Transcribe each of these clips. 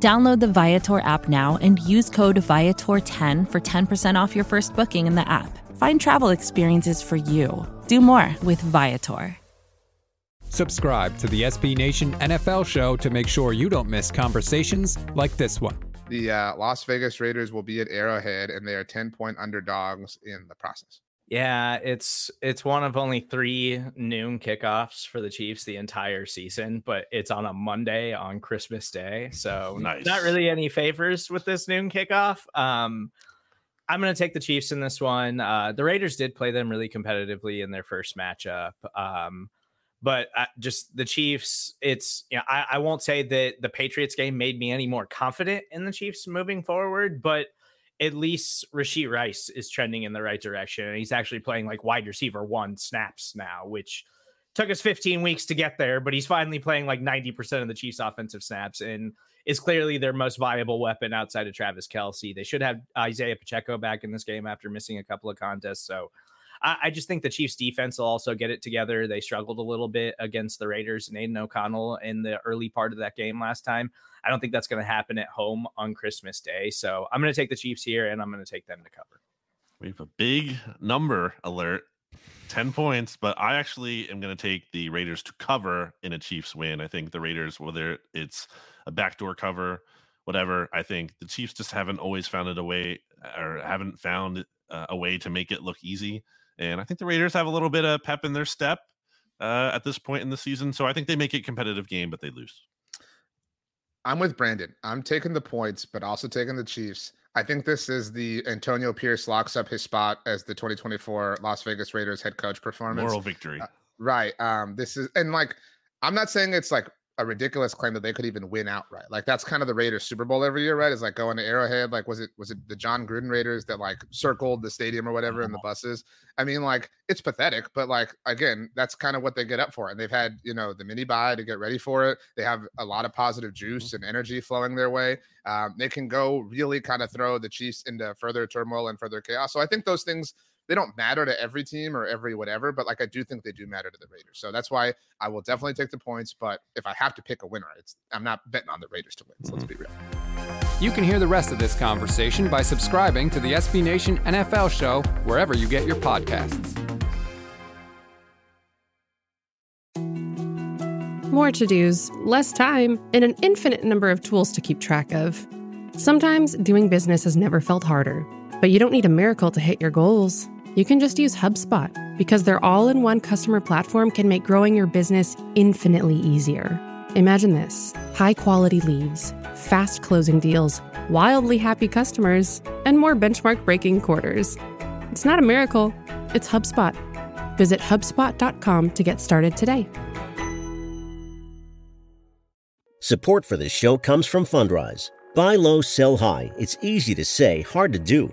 Download the Viator app now and use code Viator10 for 10% off your first booking in the app. Find travel experiences for you. Do more with Viator. Subscribe to the SB Nation NFL show to make sure you don't miss conversations like this one. The uh, Las Vegas Raiders will be at Arrowhead, and they are 10 point underdogs in the process. Yeah, it's it's one of only three noon kickoffs for the Chiefs the entire season, but it's on a Monday on Christmas Day, so nice. not really any favors with this noon kickoff. Um, I'm going to take the Chiefs in this one. Uh, the Raiders did play them really competitively in their first matchup. Um, but uh, just the Chiefs, it's you know, I, I won't say that the Patriots game made me any more confident in the Chiefs moving forward, but at least Rashee Rice is trending in the right direction. And he's actually playing like wide receiver one snaps now, which took us 15 weeks to get there, but he's finally playing like 90% of the Chiefs offensive snaps and is clearly their most viable weapon outside of Travis Kelce. They should have Isaiah Pacheco back in this game after missing a couple of contests. So I, I just think the Chiefs defense will also get it together. They struggled a little bit against the Raiders and Aidan O'Connell in the early part of that game last time. I don't think that's going to happen at home on Christmas Day. So I'm going to take the Chiefs here and I'm going to take them to cover. We have a big number alert 10 points, but I actually am going to take the Raiders to cover in a Chiefs win. I think the Raiders, whether it's a backdoor cover, whatever, I think the Chiefs just haven't always found it a way or haven't found uh, a way to make it look easy. And I think the Raiders have a little bit of pep in their step uh, at this point in the season. So I think they make it competitive game, but they lose. I'm with Brandon. I'm taking the points, but also taking the Chiefs. I think this is the Antonio Pierce locks up his spot as the 2024 Las Vegas Raiders head coach performance. Moral victory. Uh, right. Um, this is and like I'm not saying it's like a ridiculous claim that they could even win outright. Like that's kind of the Raiders Super Bowl every year, right? Is like going to Arrowhead. Like was it was it the Jon Gruden Raiders that like circled the stadium or whatever in the uh-huh. buses? I mean, like it's pathetic, but like again, that's kind of what they get up for. And they've had you know the mini bye to get ready for it. They have a lot of positive mm-hmm. juice and energy flowing their way. Um, they can go really kind of throw the Chiefs into further turmoil and further chaos. So I think those things they don't matter to every team or every whatever, but like I do think they do matter to the Raiders. So that's why I will definitely take the points. But if I have to pick a winner, it's I'm not betting on the Raiders to win. So let's mm-hmm. be real. You can hear the rest of this conversation by subscribing to the SB Nation NFL show wherever you get your podcasts. More to dos, less time, and an infinite number of tools to keep track of. Sometimes doing business has never felt harder, but you don't need a miracle to hit your goals you can just use HubSpot because their all in one customer platform can make growing your business infinitely easier. Imagine this high quality leads, fast closing deals, wildly happy customers, and more benchmark breaking quarters. It's not a miracle, it's HubSpot. Visit HubSpot.com to get started today. Support for this show comes from Fundrise. Buy low, sell high. It's easy to say, hard to do.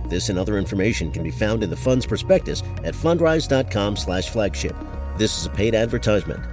This and other information can be found in the fund's prospectus at fundrise.com/flagship. This is a paid advertisement.